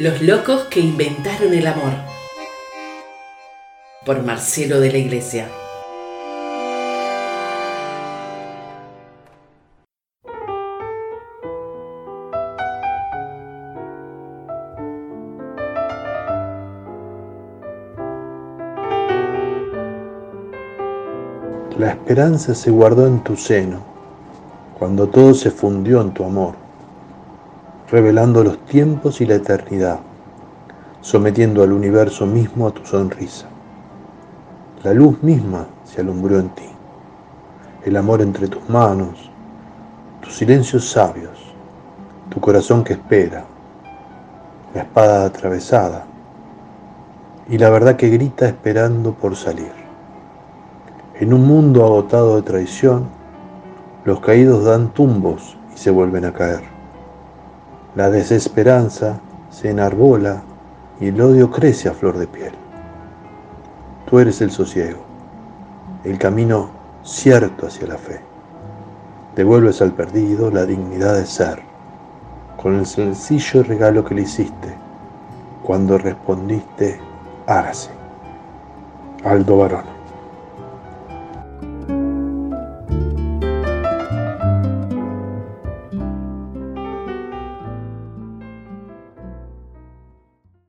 Los locos que inventaron el amor. Por Marcelo de la Iglesia. La esperanza se guardó en tu seno, cuando todo se fundió en tu amor, revelando los tiempos y la eternidad, sometiendo al universo mismo a tu sonrisa. La luz misma se alumbró en ti, el amor entre tus manos, tus silencios sabios, tu corazón que espera, la espada atravesada y la verdad que grita esperando por salir. En un mundo agotado de traición, los caídos dan tumbos y se vuelven a caer. La desesperanza se enarbola y el odio crece a flor de piel. Tú eres el sosiego, el camino cierto hacia la fe. Devuelves al perdido la dignidad de ser, con el sencillo regalo que le hiciste cuando respondiste, hágase. Aldo Varón.